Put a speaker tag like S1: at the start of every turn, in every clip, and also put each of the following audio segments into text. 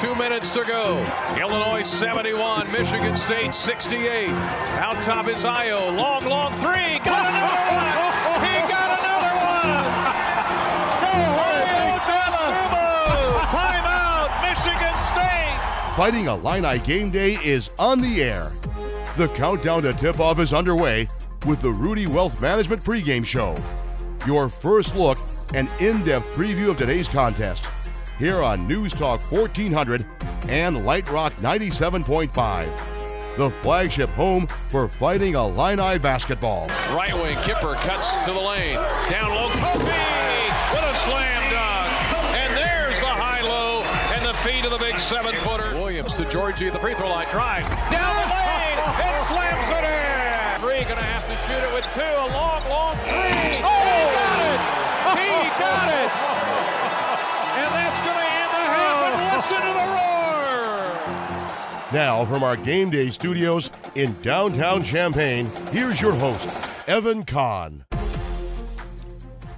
S1: two minutes to go. Illinois 71, Michigan State 68. Out top is Ayo. Long, long three. Got another one. He got another one. Timeout, Michigan State.
S2: Fighting Illini Game Day is on the air. The countdown to tip off is underway with the Rudy Wealth Management pregame show. Your first look and in depth preview of today's contest here on News Talk 1400 and Light Rock 97.5. The flagship home for Fighting Illini basketball.
S1: Right wing, Kipper cuts to the lane. Down low, Kofi with a slam dunk. And there's the high low and the feed of the big seven footer. Williams to Georgie at the free throw line. Drive down the lane and slams it in. Three, gonna have to shoot it with two. A long, long three. Oh, he got it! He got it! Roar!
S2: Now, from our game day studios in downtown Champaign, here's your host, Evan Kahn.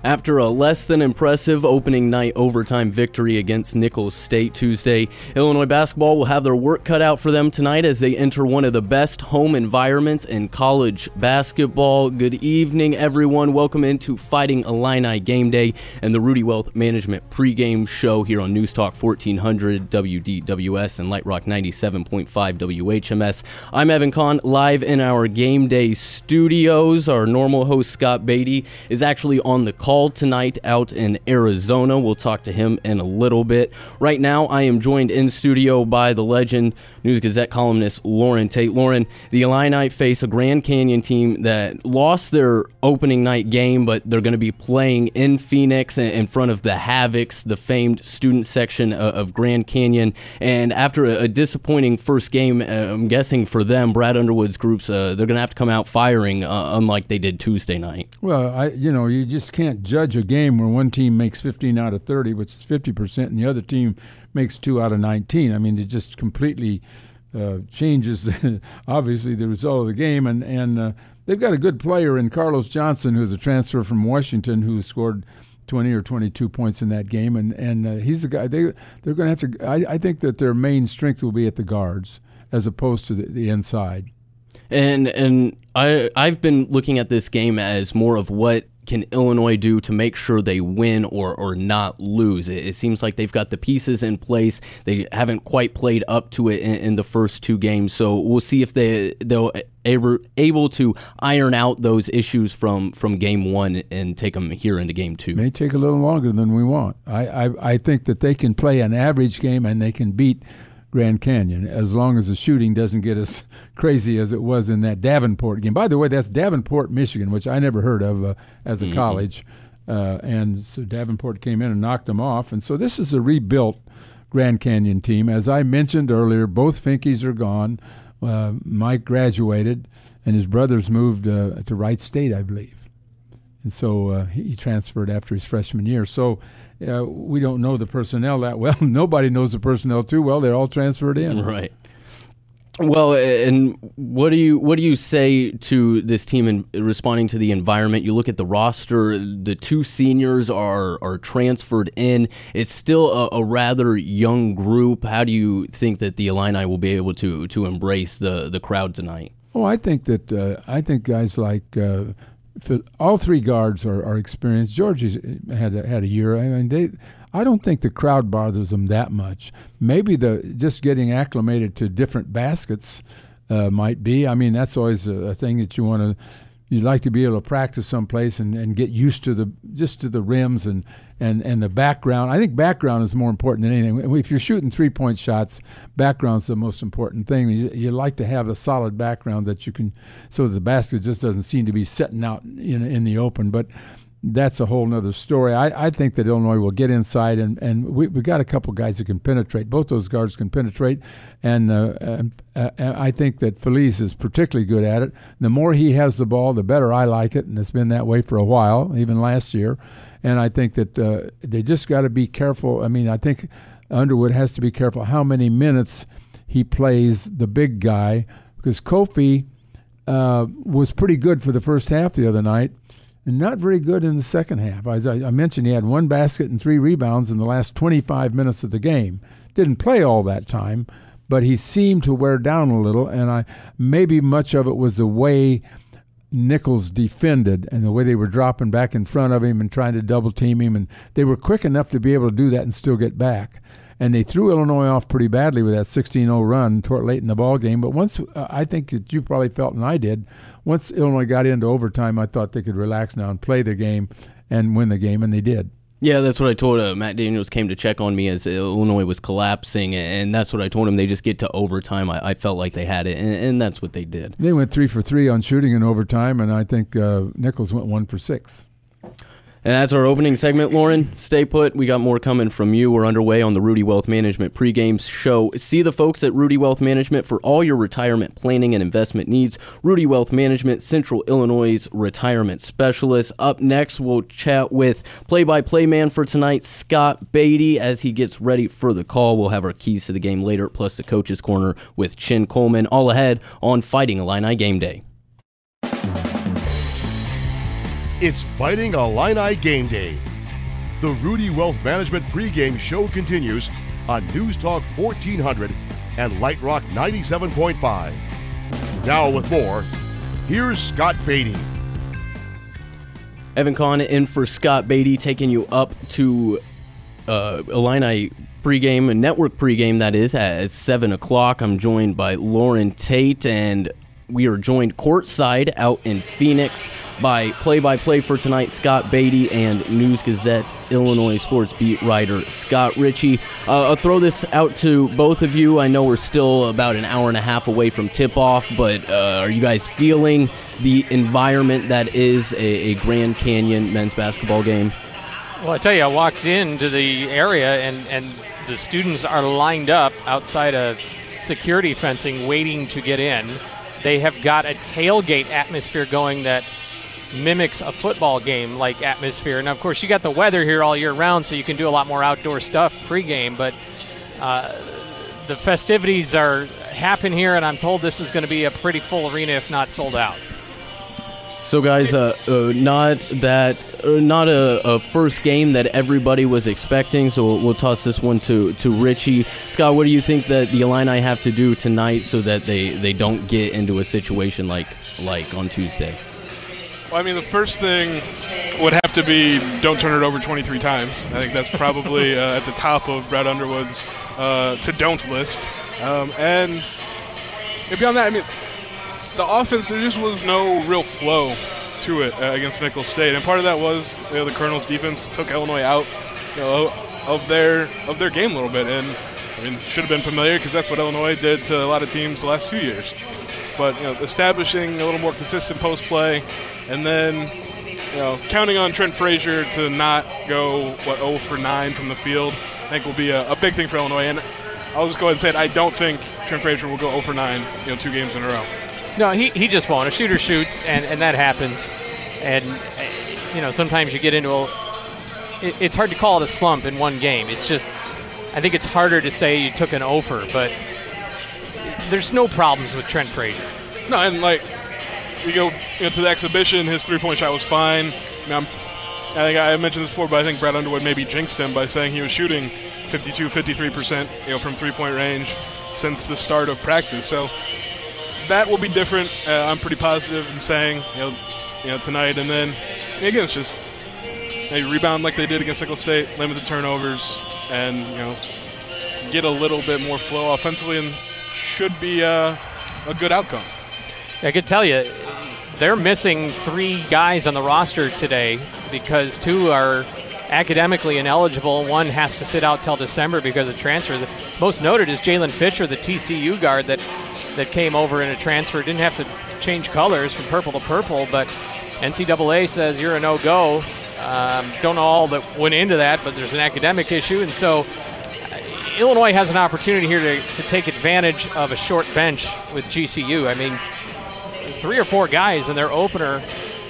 S3: After a less than impressive opening night overtime victory against Nicholls State Tuesday, Illinois basketball will have their work cut out for them tonight as they enter one of the best home environments in college basketball. Good evening, everyone. Welcome into Fighting Illini Game Day and the Rudy Wealth Management pregame show here on News Talk 1400 WDWS and Light Rock 97.5 WHMS. I'm Evan Kahn, live in our game day studios. Our normal host, Scott Beatty, is actually on the call tonight out in Arizona. We'll talk to him in a little bit. Right now, I am joined in studio by the legend News Gazette columnist Loren Tate. Loren, the Illini face a Grand Canyon team that lost their opening night game, but they're going to be playing in Phoenix in front of the Havocs, the famed student section of Grand Canyon. And after a disappointing first game, uh, I'm guessing for them, Brad Underwood's groups, uh, they're going to have to come out firing, uh, unlike they did Tuesday night.
S4: Well, I, you know, you just can't judge a game where one team makes 15 out of 30, which is 50%, and the other team makes 2 out of 19. I mean, it just completely uh, changes, obviously, the result of the game. And, and uh, they've got a good player in Carlos Johnson, who's a transfer from Washington, who scored 20 or 22 points in that game. And, and uh, he's the guy, they, they're going to have to, I, I think that their main strength will be at the guards as opposed to the, the inside.
S3: And and I I've been looking at this game as more of what can Illinois do to make sure they win or, or not lose? It, it, seems like they've got the pieces in place. They haven't quite played up to it in, in the first two games, so we'll see if they they'll able able to iron out those issues from from game one and take them here into game two.
S4: May take a little longer than we want. I I, I think that they can play an average game and they can beat Grand Canyon, as long as the shooting doesn't get as crazy as it was in that Davenport game. By the way, that's Davenport, Michigan, which I never heard of uh, as a mm-hmm. college. Uh, and so Davenport came in and knocked them off. And so this is a rebuilt Grand Canyon team. As I mentioned earlier, both Finkeys are gone. Uh, Mike graduated, and his brothers moved uh, to Wright State, I believe. And so uh, he transferred after his freshman year. So uh, we don't know the personnel that well. Nobody knows the personnel too well. They're all transferred in.
S3: Right. Well, and what do you what do you say to this team in responding to the environment? You look at the roster; the two seniors are are transferred in. It's still a, a rather young group. How do you think that the Illini will be able to to embrace the the crowd tonight?
S4: Oh, I think that uh, I think guys like uh, all three guards are, are experienced. Georgie's had a, had a year. I mean, they. I don't think the crowd bothers them that much. Maybe the just getting acclimated to different baskets uh, might be. I mean, that's always a, a thing that you want to you'd like to be able to practice someplace and, and get used to the just to the rims and, and, and the background. I think background is more important than anything. If you're shooting three point shots, background's the most important thing. You, you like to have a solid background that you can, so the basket just doesn't seem to be setting out in in the open. But that's a whole other story. I, I think that Illinois will get inside, and, and we, we got a couple guys that can penetrate. Both those guards can penetrate, and, uh, and uh, I think that Feliz is particularly good at it. The more he has the ball, the better I like it, and it's been that way for a while, even last year. And I think that uh, they just got to be careful. I mean, I think Underwood has to be careful how many minutes he plays the big guy, because Kofi uh, was pretty good for the first half the other night not very good in the second half. As I, I mentioned, he had one basket and three rebounds in the last 25 minutes of the game. Didn't play all that time, but he seemed to wear down a little, and I maybe much of it was the way Nicholls defended and the way they were dropping back in front of him and trying to double team him, and they were quick enough to be able to do that and still get back. And they threw Illinois off pretty badly with that 16-0 run toward late in the ball game. But once uh, I think that you probably felt, and I did, once Illinois got into overtime, I thought they could relax now and play the game and win the game, and they did.
S3: Yeah, that's what I told uh, Matt Daniels came to check on me as Illinois was collapsing, and that's what I told him. They just get to overtime. I, I felt like they had it, and, and, that's what they did.
S4: They went three for three on shooting in overtime, and I think uh, Nicholls went one for six.
S3: And that's our opening segment, Loren. Stay put. We got more coming from you. We're underway on the Rudy Wealth Management pregame show. See the folks at Rudy Wealth Management for all your retirement planning and investment needs. Rudy Wealth Management, Central Illinois' retirement specialist. Up next, we'll chat with play by play man for tonight, Scott Beatty, as he gets ready for the call. We'll have our keys to the game later, plus the coach's corner with Chin Coleman. All ahead on Fighting Illini Game Day.
S2: It's Fighting Illini Game Day. The Rudy Wealth Management pregame show continues on News Talk 1400 and Light Rock 97.5. Now, with more, here's Scott Beatty.
S3: Evan Kahn in for Scott Beatty, taking you up to uh, Illini pregame, a network pregame, that is, at 7 o'clock. I'm joined by Loren Tate and we are joined courtside out in Phoenix by play by play for tonight, Scott Beatty and News Gazette Illinois sports beat writer Scott Richey. Uh, I'll throw this out to both of you. I know we're still about an hour and a half away from tip off, but uh, are you guys feeling the environment that is a, a Grand Canyon men's basketball game?
S5: Well, I tell you, I walked into the area and, and the students are lined up outside a security fencing waiting to get in. They have got a tailgate atmosphere going that mimics a football game like atmosphere. And of course, you got the weather here all year round, so you can do a lot more outdoor stuff pregame. But uh, the festivities are happen here, and I'm told this is going to be a pretty full arena, if not sold out.
S3: So, guys, uh, uh, not that, uh, not a, a, first game that everybody was expecting. So we'll, we'll, toss this one to to Richey. Scott, what do you think that the Illini have to do tonight so that they, they don't get into a situation like like on Tuesday?
S6: Well, I mean, the first thing would have to be don't turn it over 23 times. I think that's probably uh, at the top of Brad Underwood's uh, to don't list. Um, and beyond that, I mean the offense, there just was no real flow to it uh, against Nicholls State, and part of that was you know, the Colonels' defense took Illinois out you know, of their of their game a little bit, and I mean should have been familiar because that's what Illinois did to a lot of teams the last two years. But you know, establishing a little more consistent post play, and then you know, counting on Trent Frazier to not go what 0 for 9 from the field, I think will be a, a big thing for Illinois. And I'll just go ahead and say it. I don't think Trent Frazier will go 0 for 9, you know, two games in a row.
S5: No, he, he just won't. A shooter shoots, and, and that happens. And, you know, sometimes you get into a. It, it's hard to call it a slump in one game. It's just, I think it's harder to say you took an offer, but there's no problems with Trent Frazier.
S6: No, and like, we go into the exhibition, his three point shot was fine. I, mean, I think I mentioned this before, but I think Brad Underwood maybe jinxed him by saying he was shooting 52, 53% you know, from three point range since the start of practice. So that will be different. Uh, I'm pretty positive in saying, you know, you know tonight. And then again, it's just maybe rebound like they did against Nicholls State, limit the turnovers, and you know, get a little bit more flow offensively, and should be uh, a good outcome.
S5: I could tell you, they're missing three guys on the roster today because two are academically ineligible. One has to sit out till December because of transfer. The most noted is Jaylen Fisher, the TCU guard that that came over in a transfer. Didn't have to change colors from purple to purple, but NCAA says you're a no go. Um, don't know all that went into that, but there's an academic issue, and so uh, Illinois has an opportunity here to, to take advantage of a short bench with GCU. I mean, three or four guys in their opener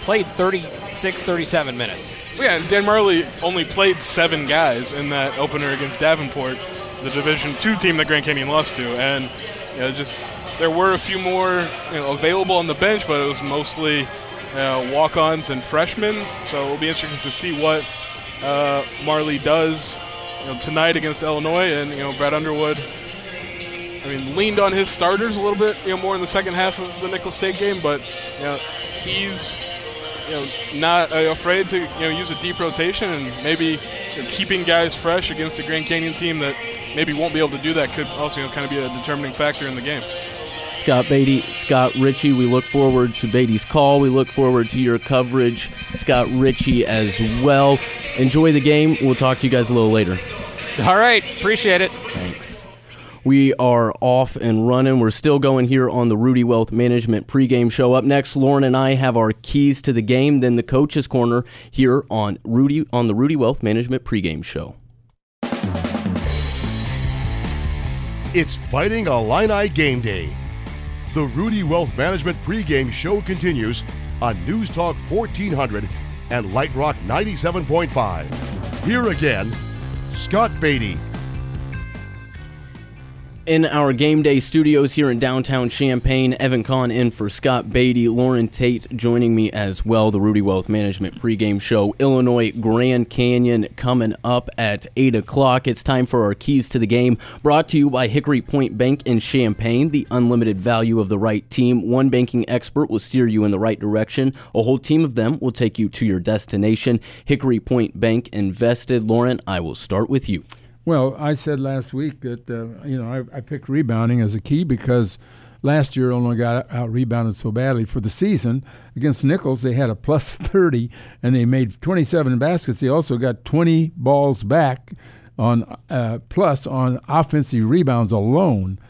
S5: played 36, 37 minutes.
S6: Yeah, Dan Majerle only played seven guys in that opener against Davenport, the Division two team that Grand Canyon lost to, and you know, just there were a few more you know, available on the bench, but it was mostly uh, walk-ons and freshmen. So it'll be interesting to see what uh, Majerle does you know, tonight against Illinois. And you know, Brad Underwood, I mean, leaned on his starters a little bit, you know, more in the second half of the Nicholls State game, but you know, he's you know not uh, afraid to you know use a deep rotation and maybe you know, keeping guys fresh against a Grand Canyon team that maybe won't be able to do that could also you know, kind of be a determining factor in the game.
S3: Scott Beatty, Scott Richey. We look forward to Beatty's call. We look forward to your coverage, Scott Richey, as well. Enjoy the game. We'll talk to you guys a little later.
S7: All right. Appreciate it.
S3: Thanks. We are off and running. We're still going here on the Rudy Wealth Management pregame show. Up next, Loren and I have our keys to the game, then the coaches corner here on Rudy on the Rudy Wealth Management pregame show.
S2: It's Fighting Illini Game Day. The Rudy Wealth Management pregame show continues on News Talk 1400 and Light Rock 97.5. Here again, Scott Beatty.
S3: In our game day studios here in downtown Champaign, Evan Kahn in for Scott Beatty, Loren Tate joining me as well. The Rudy Wealth Management pregame show, Illinois Grand Canyon coming up at 8 o'clock. It's time for our keys to the game, brought to you by Hickory Point Bank in Champaign. The unlimited value of the right team. One banking expert will steer you in the right direction. A whole team of them will take you to your destination. Hickory Point Bank invested. Loren, I will start with you.
S4: Well, I said last week that uh, you know I, I, picked rebounding as a key because last year Illinois got out rebounded so badly for the season against Nicholls. They had a plus thirty and they made twenty seven baskets. They also got twenty balls back on uh, plus on offensive rebounds alone.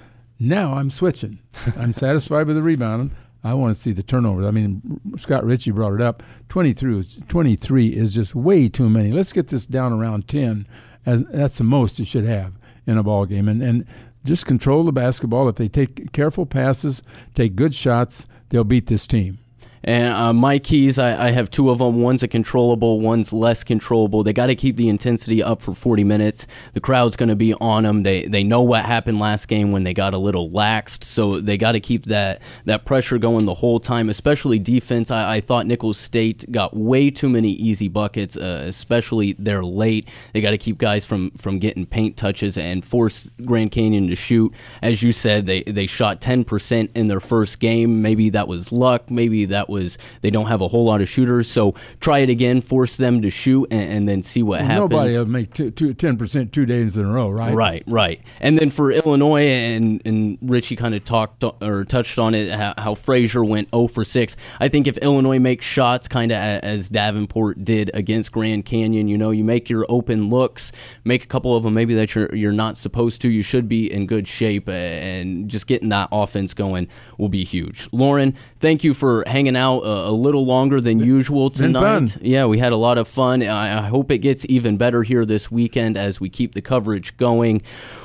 S4: Now I'm switching. I'm satisfied with the rebounding. I want to see the turnovers. I mean, Scott Richey brought it up. 23 is, 23 is just way too many. Let's get this down around 10 as, that's the most you should have in a ball game. And and just control the basketball. If they take careful passes, take good shots, they'll beat this team.
S3: And uh, my keys, I, I, have two of them. One's a controllable, one's less controllable. They got to keep the intensity up for 40 minutes. The crowd's going to be on them. They they know what happened last game when they got a little laxed, so they got to keep that that pressure going the whole time. Especially defense. I, I thought Nicholls State got way too many easy buckets, uh, especially they're late. They got to keep guys from from getting paint touches and force Grand Canyon to shoot. As you said, they they shot 10% in their first game. Maybe that was luck. Maybe that was they don't have a whole lot of shooters. So try it again, force them to shoot, and, and then see what well, happens.
S4: Nobody will make two, two, 10% two days in a row, right?
S3: Right, right. And then for Illinois, and, and Richey kind of talked or touched on it, how, how Frazier went 0 for 6. I think if Illinois makes shots kind of as Davenport did against Grand Canyon, you know, you make your open looks, make a couple of them maybe that you're, you're not supposed to, you should be in good shape, and just getting that offense going will be huge. Loren, thank you for hanging out out a, a little longer than usual tonight. Yeah, we had a lot of fun. I, I hope it gets even better here this weekend as we keep the coverage going.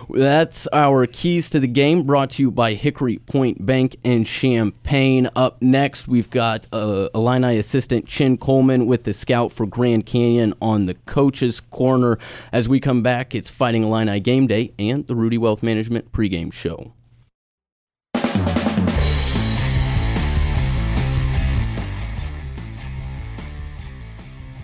S3: That's our keys to the game brought to you by Hickory Point Bank and Champaign. Up next, we've got uh, Illini assistant Chin Coleman with the scout for Grand Canyon on the coach's corner. As we come back, it's Fighting Illini Game Day and the Rudy Wealth Management pregame show.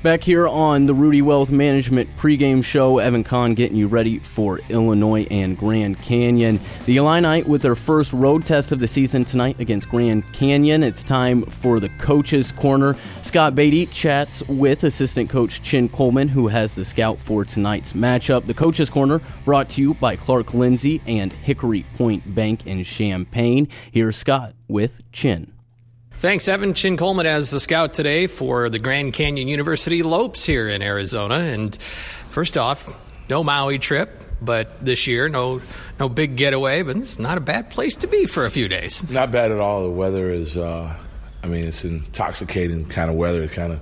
S3: Back here on the Rudy Wealth Management pregame show, Evan Kahn getting you ready for Illinois and Grand Canyon. The Illini with their first road test of the season tonight against Grand Canyon. It's time for the coach's corner. Scott Beatty chats with assistant coach Chin Coleman, who has the scout for tonight's matchup. The coach's corner brought to you by Clark Lindsey and Hickory Point Bank in Champaign. Here's Scott with Chin.
S5: Thanks, Evan. Chin Coleman as the scout today for the Grand Canyon University Lopes here in Arizona. And first off, no Maui trip, but this year, no no big getaway, but it's not a bad place to be for a few days.
S8: Not bad at all. The weather is, uh, I mean, it's intoxicating kind of weather. It kind of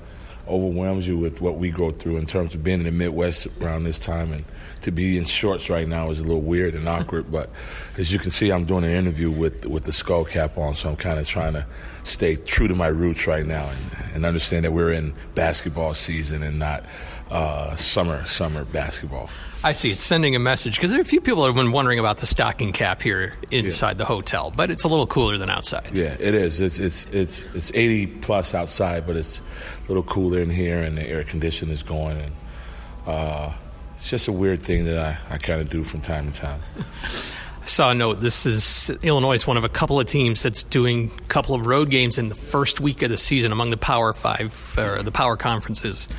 S8: overwhelms you with what we go through in terms of being in the Midwest around this time. And to be in shorts right now is a little weird and awkward. but as you can see, I'm doing an interview with with the skull cap on, so I'm kind of trying to stay true to my roots right now and, and understand that we're in basketball season and not uh, summer summer basketball.
S5: I see. It's sending a message because there are a few people have been wondering about the stocking cap here inside yeah. the hotel, but it's a little cooler than outside.
S8: Yeah, it is. It's it's it's it's 80 plus outside, but it's a little cooler in here, and the air conditioning is going, and uh, it's just a weird thing that I, I kind of do from time to time.
S5: I saw a note. This is Illinois is one of a couple of teams that's doing a couple of road games in the first week of the season among the Power Five or the Power conferences.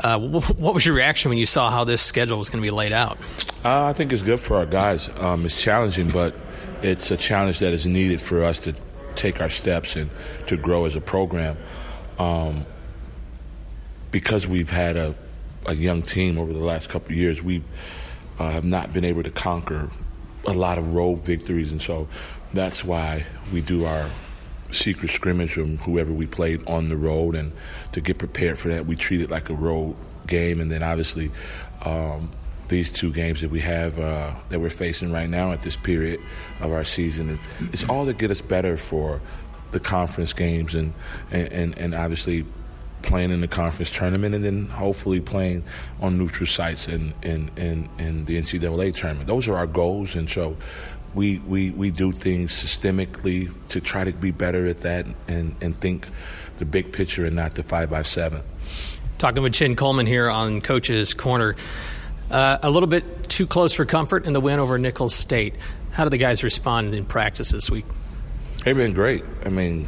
S5: Uh, what was your reaction when you saw how this schedule was going to be laid out?
S8: Uh, I think it's good for our guys. Um, it's challenging, but it's a challenge that is needed for us to take our steps and to grow as a program. Um, because we've had a, a young team over the last couple of years, we uh, have not been able to conquer a lot of road victories, and so that's why we do our secret scrimmage from whoever we played on the road, and to get prepared for that, we treat it like a road game, and then obviously. Um, these two games that we have uh, that we're facing right now at this period of our season, it's all to get us better for the conference games and and, and obviously playing in the conference tournament and then hopefully playing on neutral sites in, in, in, in the NCAA tournament. Those are our goals, and so we, we, we do things systemically to try to be better at that and, and think the big picture and not the five by seven.
S5: Talking with Chin Coleman here on Coach's Corner. Uh, a little bit too close for comfort in the win over Nicholls State. How did the guys respond in practice this week?
S8: They've been great. I mean,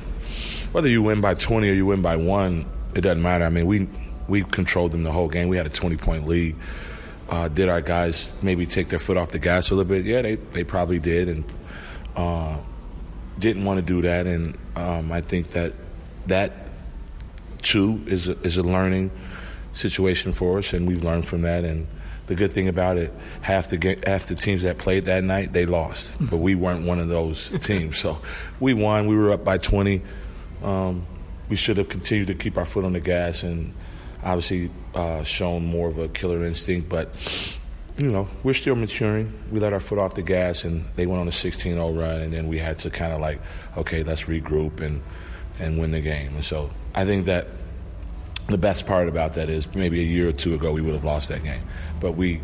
S8: whether you win by 20 or you win by one, it doesn't matter. I mean, we we controlled them the whole game. We had a 20 point lead. Uh, did our guys maybe take their foot off the gas a little bit? Yeah, they, they probably did, and uh, didn't want to do that. And um, I think that that too is a, is a learning situation for us, and we've learned from that. And the good thing about it, half the half the teams that played that night they lost, but we weren't one of those teams. So we won. We were up by 20. Um, we should have continued to keep our foot on the gas and obviously uh, shown more of a killer instinct. But you know, we're still maturing. We let our foot off the gas, and they went on a 16-0 run, and then we had to kind of like, okay, let's regroup and and win the game. And so I think that the best part about that is maybe a year or two ago we would have lost that game, but we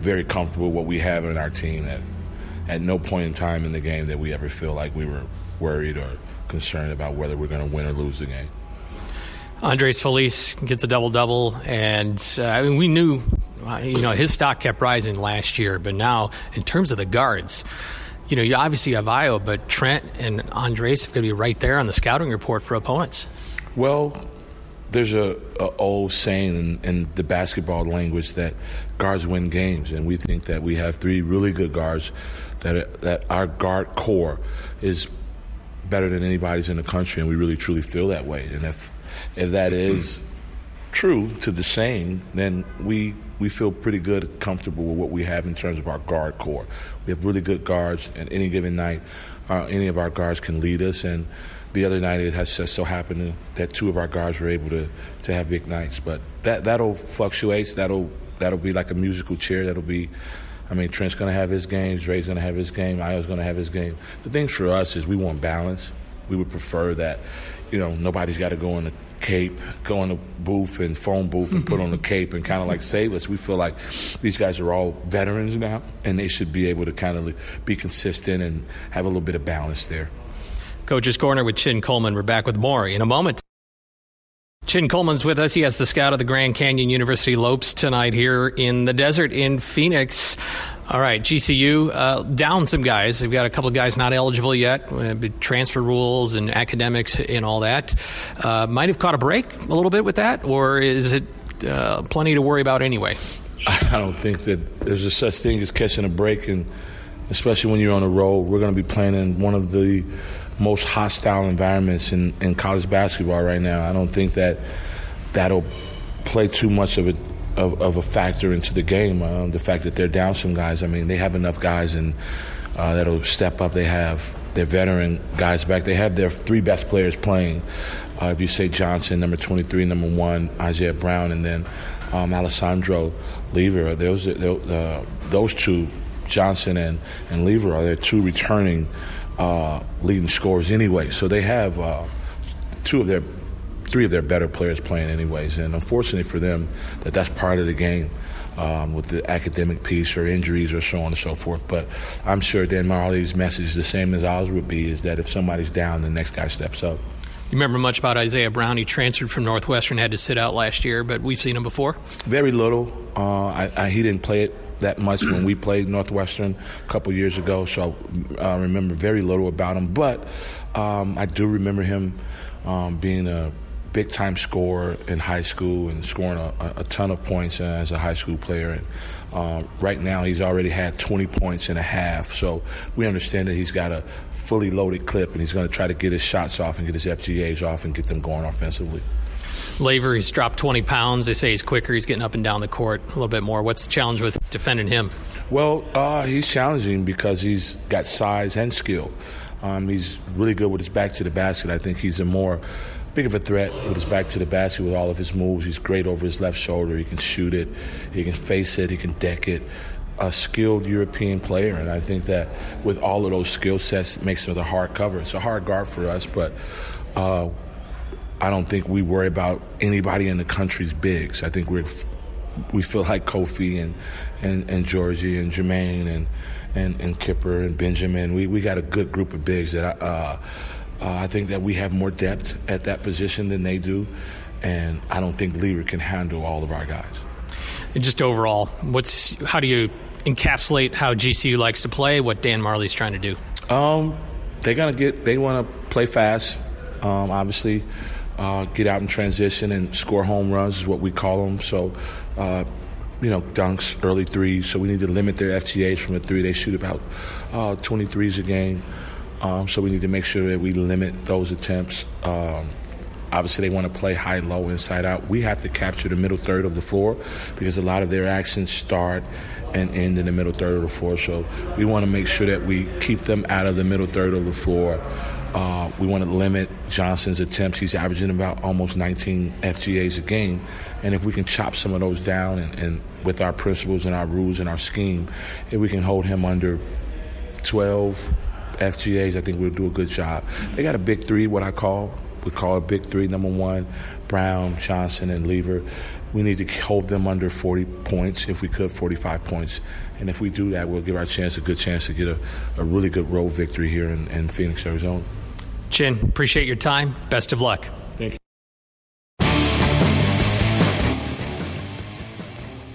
S8: very comfortable what we have in our team that at no point in time in the game that we ever feel like we were worried or concerned about whether we're going to win or lose the game.
S5: Andres Feliz gets a double double, and uh, I mean we knew, you know, his stock kept rising last year, but now in terms of the guards, you know, you obviously have Ayo, but Trent and Andres are going to be right there on the scouting report for opponents.
S8: Well, there's a, a old saying in, in, the basketball language that guards win games, and we think that we have three really good guards. That that our guard core is better than anybody's in the country, and we really truly feel that way. And if if that is true to the saying, then we we feel pretty good, comfortable with what we have in terms of our guard core. We have really good guards, and any given night, uh, any of our guards can lead us. And the other night, it has just so happened that two of our guards were able to to have big nights. But that that'll fluctuate. That'll that'll be like a musical chair. That'll be I mean, Trent's going to have his game, Dre's going to have his game, Ayo's going to have his game. The thing for us is we want balance. We would prefer that, you know, nobody's got to go in the cape, go in the booth and phone booth and put on the cape and kind of like save us. We feel like these guys are all veterans now, and they should be able to kind of be consistent and have a little bit of balance there.
S5: Coach's Corner with Chin Coleman. We're back with more in a moment. Chin Coleman's with us. He has the scout of the Grand Canyon University Lopes tonight here in the desert in Phoenix. All right, GCU uh, down some guys. They've got a couple of guys not eligible yet, uh, transfer rules and academics and all that. Uh, might have caught a break a little bit with that, or is it uh, plenty to worry about anyway?
S8: I don't think that there's a such thing as catching a break, and especially when you're on the road. We're going to be playing in one of the most hostile environments in, in college basketball right now. I don't think that that'll play too much of a of, of a factor into the game. Um, the fact that they're down some guys. I mean, they have enough guys and uh, that'll step up. They have their veteran guys back. They have their three best players playing. Uh, if you say Johnson, number 23, number one, Isaiah Brown, and then um, Alessandro Lever, those uh, those two, Johnson and and Lever, are their two returning uh, leading scorers anyway. So they have uh, two of their three of their better players playing anyways. And unfortunately for them, that that's part of the game. Um, with the academic piece or injuries or so on and so forth. But I'm sure Dan Majerle's message is the same as ours would be: is that if somebody's down, the next guy steps up.
S5: You remember much about Isaiah Brown? He transferred from Northwestern, had to sit out last year, but we've seen him before.
S8: Very little. Uh, I, I, he didn't play it that much when we played Northwestern a couple years ago, so I uh, remember very little about him. But um, I do remember him um, being a big time scorer in high school and scoring a, a ton of points as a high school player. And uh, right now, he's already had 20 points and a half. So we understand that he's got a fully loaded clip and he's going to try to get his shots off and get his FGAs off and get them going offensively.
S5: Lever, he's dropped 20 pounds. They say he's quicker. He's getting up and down the court a little bit more. What's the challenge with defending him?
S8: Well, uh, he's challenging because he's got size and skill. Um, he's really good with his back to the basket. I think he's a more big of a threat with his back to the basket with all of his moves. He's great over his left shoulder. He can shoot it, he can face it, he can deck it. A skilled European player, and I think that with all of those skill sets, it makes it a hard cover. It's a hard guard for us, but uh, I don't think we worry about anybody in the country's bigs. I think we're we feel like Kofi and and, and Georgie and Jermaine and, and and Kipper and Benjamin. We we got a good group of bigs that uh, uh, I think that we have more depth at that position than they do, and I don't think Lever can handle all of our guys.
S5: And just overall, what's how do you encapsulate how GCU likes to play? What Dan Majerle's trying to do?
S8: Um, they're gonna get. They want to play fast. Um, obviously, uh, get out in transition and score home runs is what we call them. So. Uh, you know, dunks, early threes. So we need to limit their FGAs from a three. They shoot about uh, 23s a game. Um, so we need to make sure that we limit those attempts. Um, obviously, they want to play high, low, inside out. We have to capture the middle third of the floor because a lot of their actions start and end in the middle third of the floor. So we want to make sure that we keep them out of the middle third of the floor. Uh, we want to limit Johnson's attempts. He's averaging about almost 19 FGAs a game. And if we can chop some of those down and, and with our principles and our rules and our scheme, if we can hold him under 12, FGAs, I think we'll do a good job. They got a big three, what I call. We call a big three. Number one, Brown, Johnson, and Lever. We need to hold them under 40 points, if we could, 45 points. And if we do that, we'll give our chance a good chance to get a, a really good road victory here in, in Phoenix, Arizona.
S5: Chin, appreciate your time. Best of luck.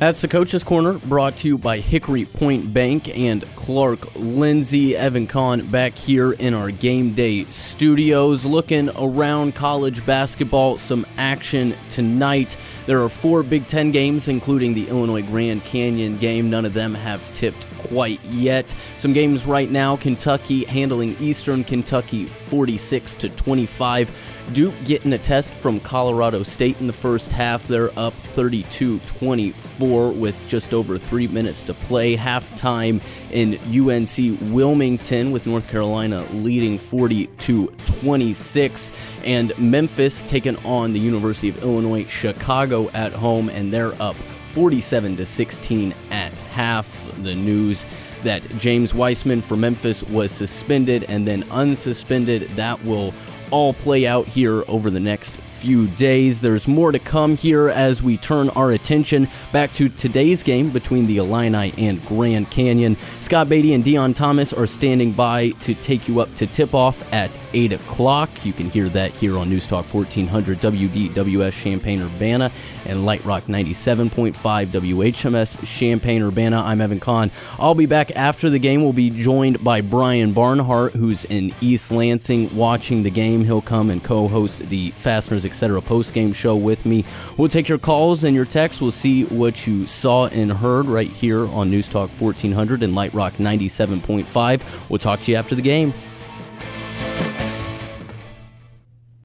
S3: That's the Coach's Corner, brought to you by Hickory Point Bank and Clark Lindsey. Evan Kahn back here in our game day studios, looking around college basketball. Some action tonight. There are four Big Ten games, including the Illinois Grand Canyon game. None of them have tipped quite yet. Some games right now Kentucky handling Eastern Kentucky 46 to 25. Duke getting a test from Colorado State in the first half. They're up 32 24 with just over three minutes to play. Halftime in UNC Wilmington with North Carolina leading 40 to 26. And Memphis taking on the University of Illinois Chicago at home, and they're up 47 to 16 at half. The news that James Wiseman for Memphis was suspended and then unsuspended. That will all play out here over the next few days. There's more to come here as we turn our attention back to today's game between the Illini and Grand Canyon. Scott Beatty and Deon Thomas are standing by to take you up to tip off at 8 o'clock. You can hear that here on News Talk 1400 WDWS Champaign Urbana and Light Rock 97.5 WHMS Champaign Urbana. I'm Evan Kahn. I'll be back after the game. We'll be joined by Brian Barnhart, who's in East Lansing watching the game. He'll come and co host the Fasteners etc. post game show with me. We'll take your calls and your texts. We'll see what you saw and heard right here on News Talk 1400 and Light Rock 97.5. We'll talk to you after the game.